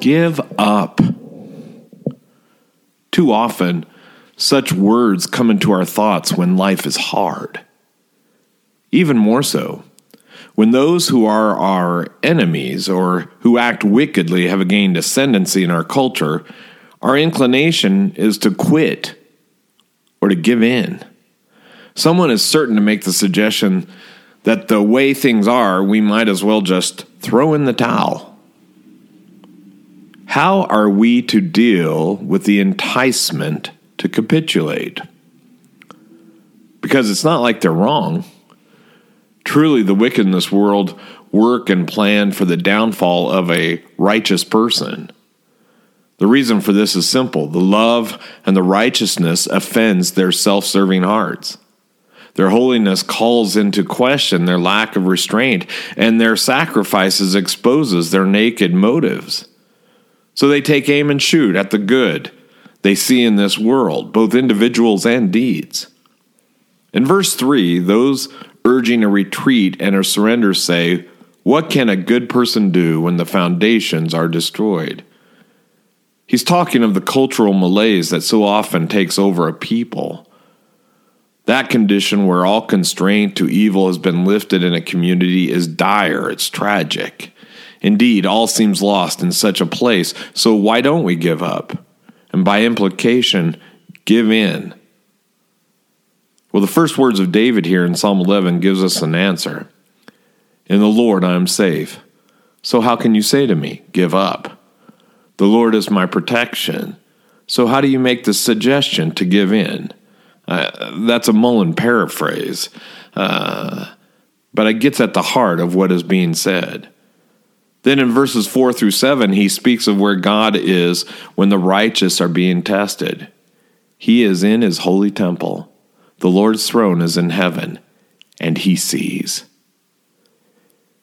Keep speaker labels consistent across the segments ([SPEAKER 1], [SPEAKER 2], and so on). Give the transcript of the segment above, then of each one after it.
[SPEAKER 1] give up. Too often, such words come into our thoughts when life is hard. Even more so, when those who are our enemies or who act wickedly have gained ascendancy in our culture, our inclination is to quit or to give in. Someone is certain to make the suggestion that the way things are, we might as well just throw in the towel. How are we to deal with the enticement to capitulate? Because it's not like they're wrong. Truly, the wicked in this world work and plan for the downfall of a righteous person. The reason for this is simple the love and the righteousness offends their self serving hearts. Their holiness calls into question their lack of restraint, and their sacrifices exposes their naked motives. So they take aim and shoot at the good they see in this world, both individuals and deeds. In verse 3, those urging a retreat and a surrender say, What can a good person do when the foundations are destroyed? He's talking of the cultural malaise that so often takes over a people. That condition where all constraint to evil has been lifted in a community is dire, it's tragic. Indeed, all seems lost in such a place, so why don't we give up? And by implication, give in. Well, the first words of David here in Psalm 11 gives us an answer. In the Lord I am safe. So how can you say to me, give up? The Lord is my protection. So how do you make the suggestion to give in? Uh, that's a Mullen paraphrase, uh, but it gets at the heart of what is being said. Then in verses 4 through 7, he speaks of where God is when the righteous are being tested. He is in his holy temple. The Lord's throne is in heaven, and he sees.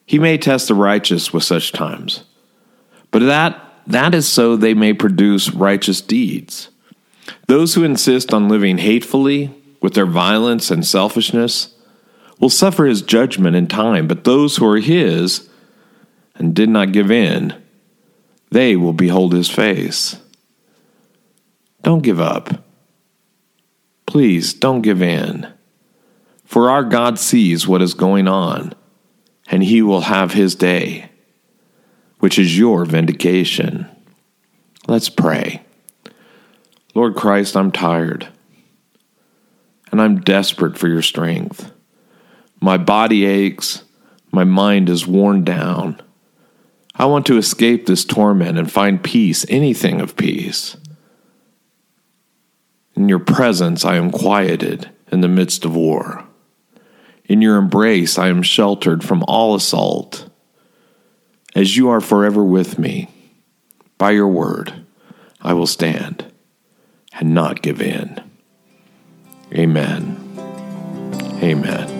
[SPEAKER 1] He may test the righteous with such times, but that, that is so they may produce righteous deeds. Those who insist on living hatefully with their violence and selfishness will suffer his judgment in time, but those who are his and did not give in, they will behold his face. Don't give up. Please don't give in. For our God sees what is going on, and he will have his day, which is your vindication. Let's pray. Lord Christ, I'm tired and I'm desperate for your strength. My body aches, my mind is worn down. I want to escape this torment and find peace, anything of peace. In your presence, I am quieted in the midst of war. In your embrace, I am sheltered from all assault. As you are forever with me, by your word, I will stand and not give in. Amen. Amen.